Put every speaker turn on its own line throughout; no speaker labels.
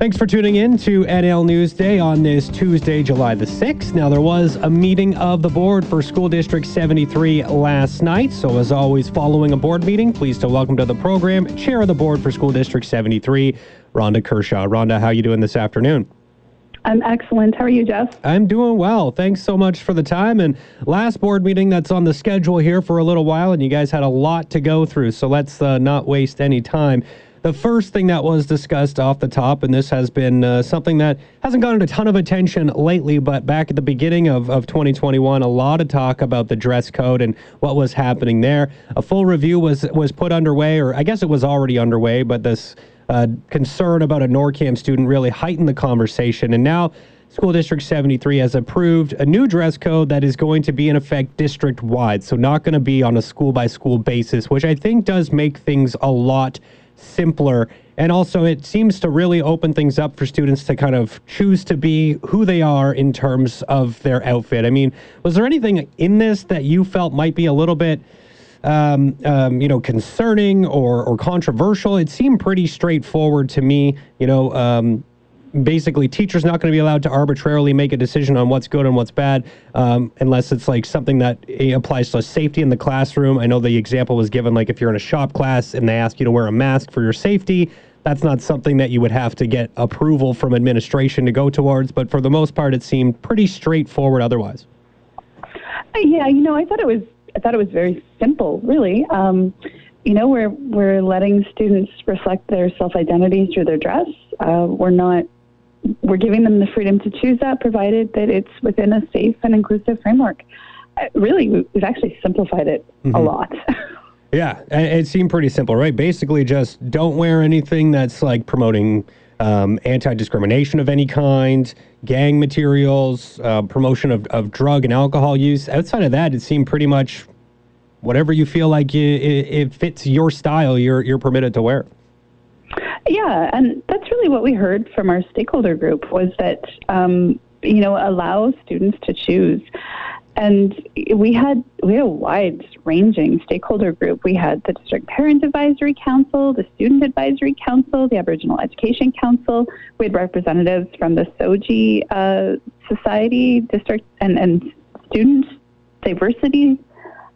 Thanks for tuning in to NL News Day on this Tuesday, July the 6th. Now, there was a meeting of the board for School District 73 last night. So, as always, following a board meeting, pleased to welcome to the program Chair of the Board for School District 73, Rhonda Kershaw. Rhonda, how are you doing this afternoon?
I'm excellent. How are you, Jeff?
I'm doing well. Thanks so much for the time. And last board meeting that's on the schedule here for a little while, and you guys had a lot to go through. So let's uh, not waste any time. The first thing that was discussed off the top, and this has been uh, something that hasn't gotten a ton of attention lately, but back at the beginning of, of 2021, a lot of talk about the dress code and what was happening there. A full review was was put underway, or I guess it was already underway, but this uh, concern about a NorKam student really heightened the conversation. And now School District 73 has approved a new dress code that is going to be in effect district wide. So, not going to be on a school by school basis, which I think does make things a lot simpler. And also, it seems to really open things up for students to kind of choose to be who they are in terms of their outfit. I mean, was there anything in this that you felt might be a little bit, um, um, you know, concerning or, or controversial? It seemed pretty straightforward to me. You know, um, basically teachers not going to be allowed to arbitrarily make a decision on what's good and what's bad um, unless it's like something that applies to safety in the classroom. I know the example was given like if you're in a shop class and they ask you to wear a mask for your safety that's not something that you would have to get approval from administration to go towards but for the most part it seemed pretty straightforward otherwise.
Yeah you know i thought it was i thought it was very simple really. Um, you know we're we're letting students reflect their self identity through their dress. Uh, we're not we're giving them the freedom to choose that, provided that it's within a safe and inclusive framework. Uh, really, we've actually simplified it mm-hmm. a lot.
yeah, it seemed pretty simple, right? Basically, just don't wear anything that's like promoting um, anti discrimination of any kind, gang materials, uh, promotion of, of drug and alcohol use. Outside of that, it seemed pretty much whatever you feel like you, it, it fits your style, you're, you're permitted to wear.
Yeah, and that's really what we heard from our stakeholder group was that um, you know allow students to choose. And we had we had a wide ranging stakeholder group. We had the district parent advisory council, the student advisory council, the Aboriginal Education Council. We had representatives from the SOGI uh, Society district and and student diversity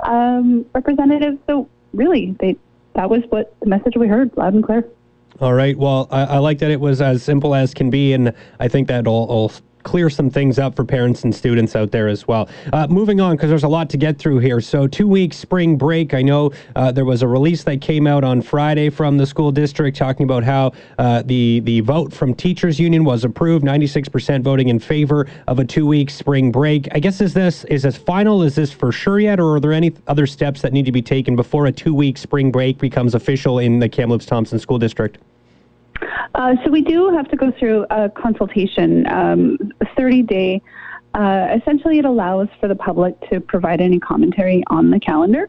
um, representatives. So really, they that was what the message we heard loud and clear.
All right. Well, I, I, like that it was as simple as can be, and I think that'll clear some things up for parents and students out there as well. Uh, moving on, because there's a lot to get through here. So, two weeks spring break. I know uh, there was a release that came out on Friday from the school district talking about how uh, the the vote from teachers union was approved. 96% voting in favor of a two week spring break. I guess is this is this final? Is this for sure yet, or are there any other steps that need to be taken before a two week spring break becomes official in the Kamloops Thompson School District?
Uh, so we do have to go through a consultation, um, 30 day. Uh, essentially, it allows for the public to provide any commentary on the calendar.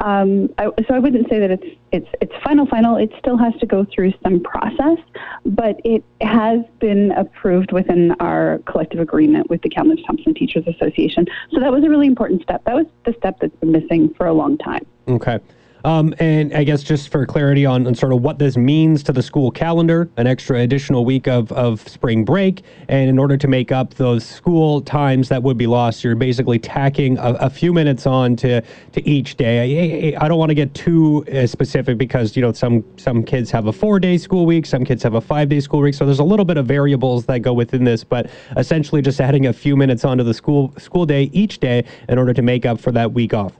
Um, I, so I wouldn't say that it's it's it's final final. It still has to go through some process, but it has been approved within our collective agreement with the Kamloops Thompson Teachers Association. So that was a really important step. That was the step that's been missing for a long time.
Okay. Um, and I guess just for clarity on, on, sort of what this means to the school calendar, an extra additional week of, of spring break. And in order to make up those school times that would be lost, you're basically tacking a, a few minutes on to, to each day. I, I don't want to get too uh, specific because, you know, some, some kids have a four day school week, some kids have a five day school week. So there's a little bit of variables that go within this, but essentially just adding a few minutes onto the school, school day each day in order to make up for that week off.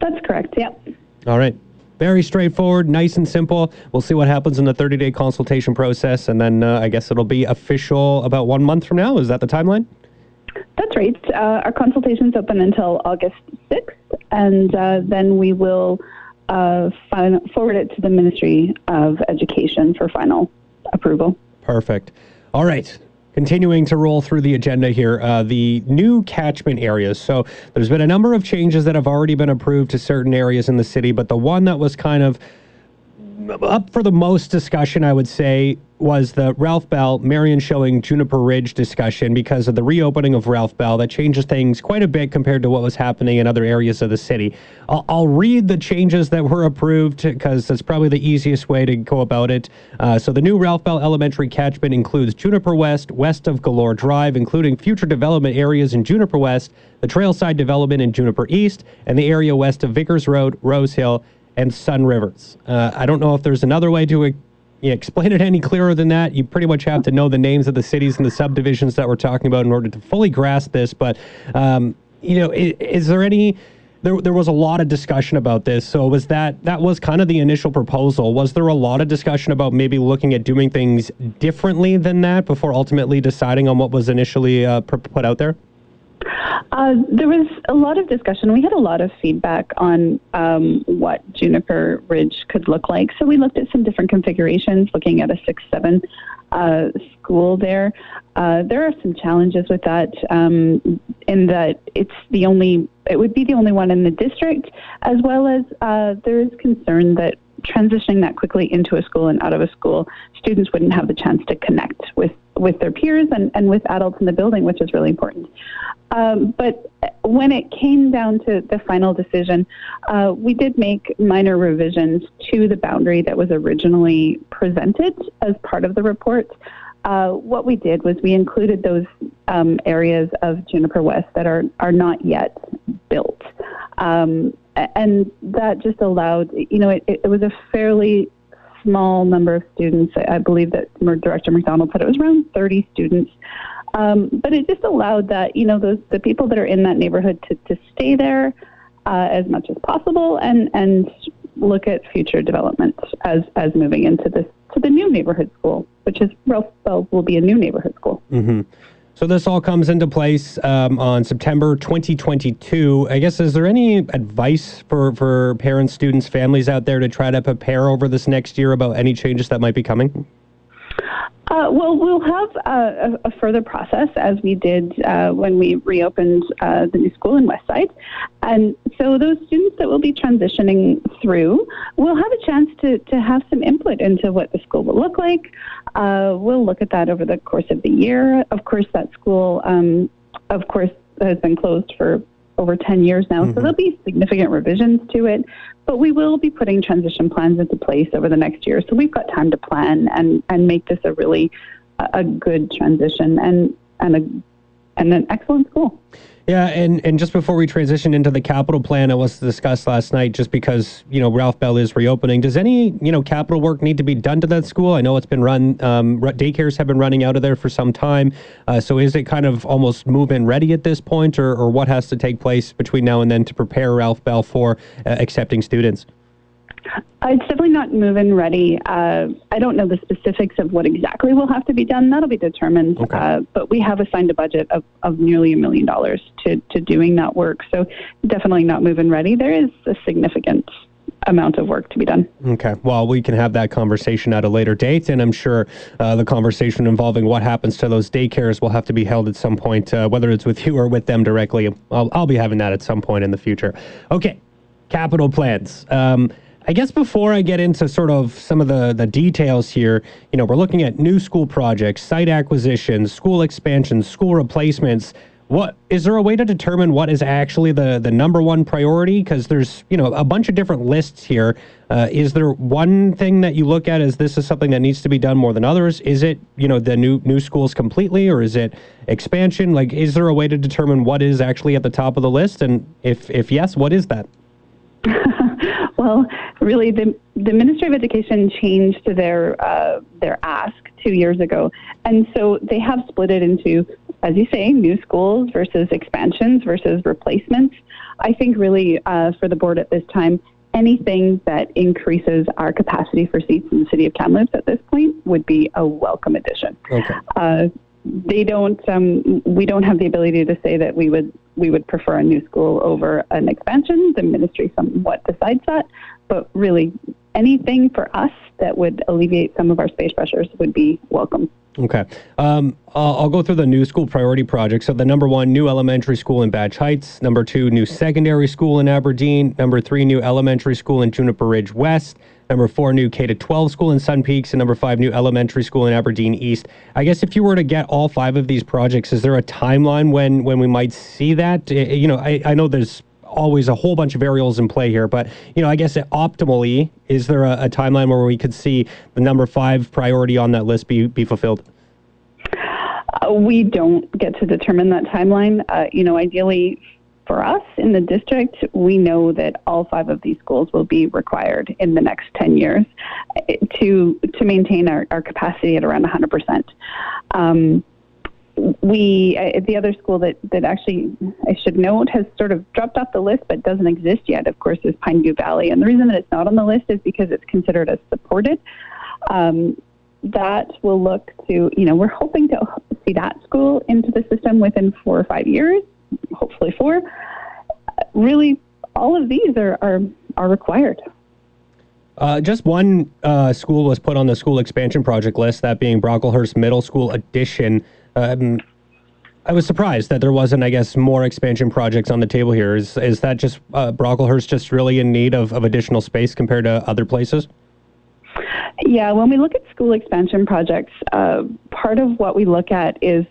That's correct. Yep.
All right. Very straightforward, nice and simple. We'll see what happens in the 30 day consultation process, and then uh, I guess it'll be official about one month from now. Is that the timeline?
That's right. Uh, our consultation's open until August 6th, and uh, then we will uh, forward it to the Ministry of Education for final approval.
Perfect. All right. Continuing to roll through the agenda here, uh, the new catchment areas. So there's been a number of changes that have already been approved to certain areas in the city, but the one that was kind of up for the most discussion, I would say, was the Ralph Bell, Marion Schilling Juniper Ridge discussion because of the reopening of Ralph Bell. That changes things quite a bit compared to what was happening in other areas of the city. I'll, I'll read the changes that were approved because that's probably the easiest way to go about it. Uh, so the new Ralph Bell Elementary catchment includes Juniper West, west of Galore Drive, including future development areas in Juniper West, the Trailside development in Juniper East, and the area west of Vicars Road, Rose Hill, and Sun Rivers. Uh, I don't know if there's another way to you explain it any clearer than that. You pretty much have to know the names of the cities and the subdivisions that we're talking about in order to fully grasp this. But um, you know, is, is, there any? There, there was a lot of discussion about this. So was that that was kind of the initial proposal? Was there a lot of discussion about maybe looking at doing things differently than that before ultimately deciding on what was initially uh, put out there?
Uh, there was a lot of discussion. We had a lot of feedback on um, what Juniper Ridge could look like. So we looked at some different configurations, looking at a 6 7 uh, school there. Uh, there are some challenges with that um, in that it's the only, it would be the only one in the district, as well as uh, there is concern that transitioning that quickly into a school and out of a school, students wouldn't have the chance to connect with with their peers and, and with adults in the building, which is really important. Um, but when it came down to the final decision, uh, we did make minor revisions to the boundary that was originally presented as part of the report. Uh, what we did was we included those um, areas of Juniper West that are, are not yet built. Um, and that just allowed, you know, it, it was a fairly small number of students. I believe that Director McDonald said it was around 30 students. Um, but it just allowed that, you know, those the people that are in that neighborhood to, to stay there uh, as much as possible and, and look at future development as, as moving into this to the new neighborhood school, which is Ralph will be a new neighborhood school.
Mm-hmm. So this all comes into place um, on September 2022. I guess is there any advice for for parents, students, families out there to try to prepare over this next year about any changes that might be coming?
Uh, well, we'll have a, a, further process as we did uh, when we reopened uh, the new school in Westside. And so those students that will be transitioning through will have a chance to, to have some input into what the school will look like. Uh, we'll look at that over the course of the year. Of course, that school, um, of course, has been closed for over 10 years now, mm-hmm. so there'll be significant revisions to it. But we will be putting transition plans into place over the next year, so we've got time to plan and, and make this a really a good transition and and a and an excellent school.
Yeah, and, and just before we transition into the capital plan that was discussed last night, just because you know Ralph Bell is reopening, does any you know capital work need to be done to that school? I know it's been run, um, daycares have been running out of there for some time. Uh, so is it kind of almost move-in ready at this point, or, or what has to take place between now and then to prepare Ralph Bell for uh, accepting students?
It's definitely not move-in ready. Uh, I don't know the specifics of what exactly will have to be done. That'll be determined. Okay. Uh, but we have assigned a budget of, of nearly a million dollars to, to doing that work. So definitely not move-in ready. There is a significant amount of work to be done.
Okay. Well, we can have that conversation at a later date, and I'm sure uh, the conversation involving what happens to those daycares will have to be held at some point, uh, whether it's with you or with them directly. I'll, I'll, be having that at some point in the future. Okay. Capital plans. Um, I guess before I get into sort of some of the, the details here, you know, we're looking at new school projects, site acquisitions, school expansions, school replacements. What is there a way to determine what is actually the the number one priority? Because there's you know a bunch of different lists here. Uh, is there one thing that you look at as this is something that needs to be done more than others? Is it you know the new new schools completely, or is it expansion? Like, is there a way to determine what is actually at the top of the list? And if if yes, what is that?
well, really, the, the Ministry of Education changed their uh, their ask two years ago, and so they have split it into, as you say, new schools versus expansions versus replacements. I think really uh, for the board at this time, anything that increases our capacity for seats in the city of Kamloops at this point would be a welcome addition. Okay. Uh, they don't. Um, we don't have the ability to say that we would we would prefer a new school over an expansion. The ministry somewhat decides that, but really, anything for us that would alleviate some of our space pressures would be welcome.
Okay. Um, I'll, I'll, go through the new school priority projects. So, the number one, new elementary school in Badge Heights. Number two, new secondary school in Aberdeen. Number three, new elementary school in Juniper Ridge West. Number four, new K to 12 school in Sun Peaks, and number five, new elementary school in Aberdeen East. I guess if you were to get all five of these projects, is there a timeline when when we might see that? You know, I, I know there's always a whole bunch of variables in play here, but you know, I guess optimally, is there a, a timeline where we could see the number five priority on that list be be fulfilled?
Uh, we don't get to determine that timeline. Uh, you know, ideally, for us in the district, we know that all five of these schools will be required in the next 10 years eh, to to maintain our, our capacity at around 100%. Um, we uh, the other school that that actually I should note has sort of dropped off the list but doesn't exist yet. Of course, is Pineview Valley, and the reason that it's not on the list is because it's considered as supported. Um, that will look to you know we're hoping to see that school into the system within four or five years, hopefully four. Really, all of these are are, are required.
Uh, just one uh, school was put on the school expansion project list, that being Brocklehurst Middle School addition. Um, I was surprised that there wasn't, I guess, more expansion projects on the table here. Is is that just uh, Brocklehurst just really in need of, of additional space compared to other places?
Yeah, when we look at school expansion projects, uh, part of what we look at is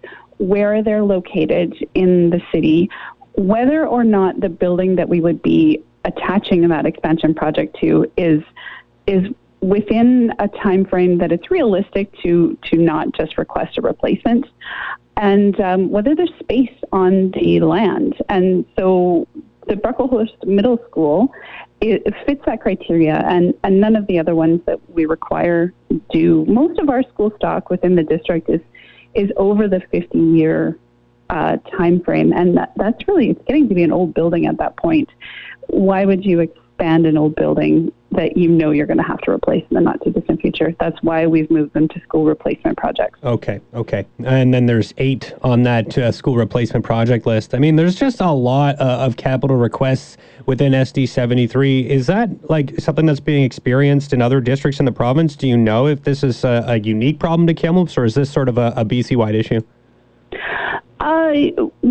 where they're located in the city, whether or not the building that we would be attaching that expansion project to is is within a time frame that it's realistic to to not just request a replacement and um, whether there's space on the land. And so the Brocklehurst Middle School it, it fits that criteria and, and none of the other ones that we require do. Most of our school stock within the district is is over the 50 year uh, time frame and that, that's really it's getting to be an old building at that point. Why would you expand an old building that you know you're going to have to replace in the not too distant future. That's why we've moved them to school replacement projects.
Okay, okay. And then there's eight on that uh, school replacement project list. I mean, there's just a lot uh, of capital requests within SD 73. Is that like something that's being experienced in other districts in the province? Do you know if this is a, a unique problem to Kamloops or is this sort of a, a BC wide issue?
Uh,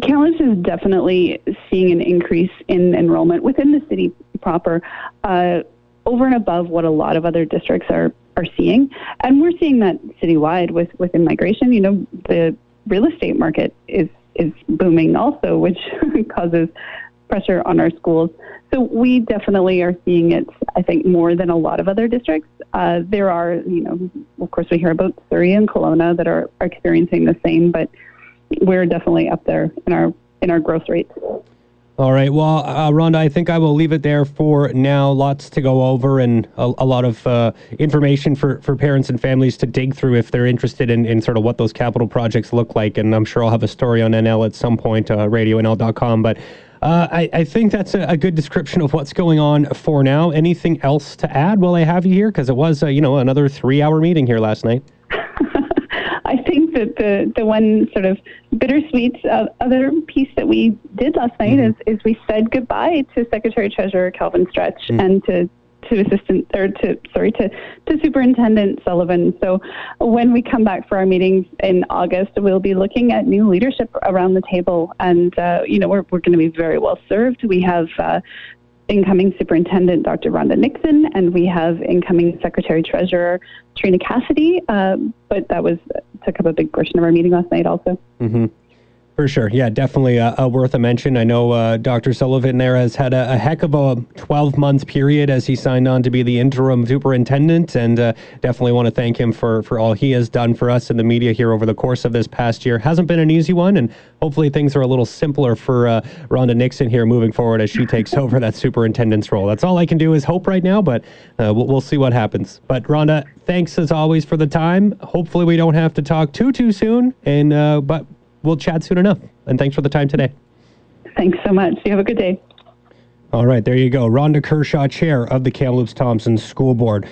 Kamloops is definitely seeing an increase in enrollment within the city proper, uh, over and above what a lot of other districts are are seeing, and we're seeing that citywide with with immigration. You know, the real estate market is is booming also, which causes pressure on our schools. So we definitely are seeing it. I think more than a lot of other districts. Uh, there are, you know, of course, we hear about Surrey and Kelowna that are, are experiencing the same, but we're definitely up there in our in our growth rates.
All right. Well, uh, Rhonda, I think I will leave it there for now. Lots to go over and a, a lot of uh, information for, for parents and families to dig through if they're interested in, in sort of what those capital projects look like. And I'm sure I'll have a story on NL at some point, uh, radionl.com. But uh, I, I, think that's a, a, good description of what's going on for now. Anything else to add while I have you here? Because it was, uh, you know, another three hour meeting here last night.
I think that the the one sort of bittersweet uh, other piece that we did last night mm-hmm. is is we said goodbye to Secretary Treasurer Kelvin Stretch mm-hmm. and to to assistant or to sorry to to superintendent Sullivan. So when we come back for our meetings in August, we'll be looking at new leadership around the table, and uh, you know we're we're going to be very well served. We have uh, incoming superintendent Dr. Rhonda Nixon, and we have incoming secretary treasurer Trina Cassidy. Uh, but that was took up a big portion of our meeting last night, also.
Mm-hmm. For sure. Yeah, definitely uh, uh, worth a mention. I know uh, Dr. Sullivan there has had a, a, heck of a 12 month period as he signed on to be the interim superintendent, and uh, definitely want to thank him for, for all he has done for us in the media here over the course of this past year. Hasn't been an easy one, and hopefully things are a little simpler for uh, Rhonda Nixon here moving forward as she takes over that superintendent's role. That's all I can do is hope right now, but uh, we'll, we'll see what happens. But Rhonda, thanks as always for the time. Hopefully we don't have to talk too, too soon, and but we'll chat soon enough. And thanks for the time today.
Thanks so much. You have a good day.
All right, there you go. Rhonda Kershaw, chair of the Kamloops Thompson School Board.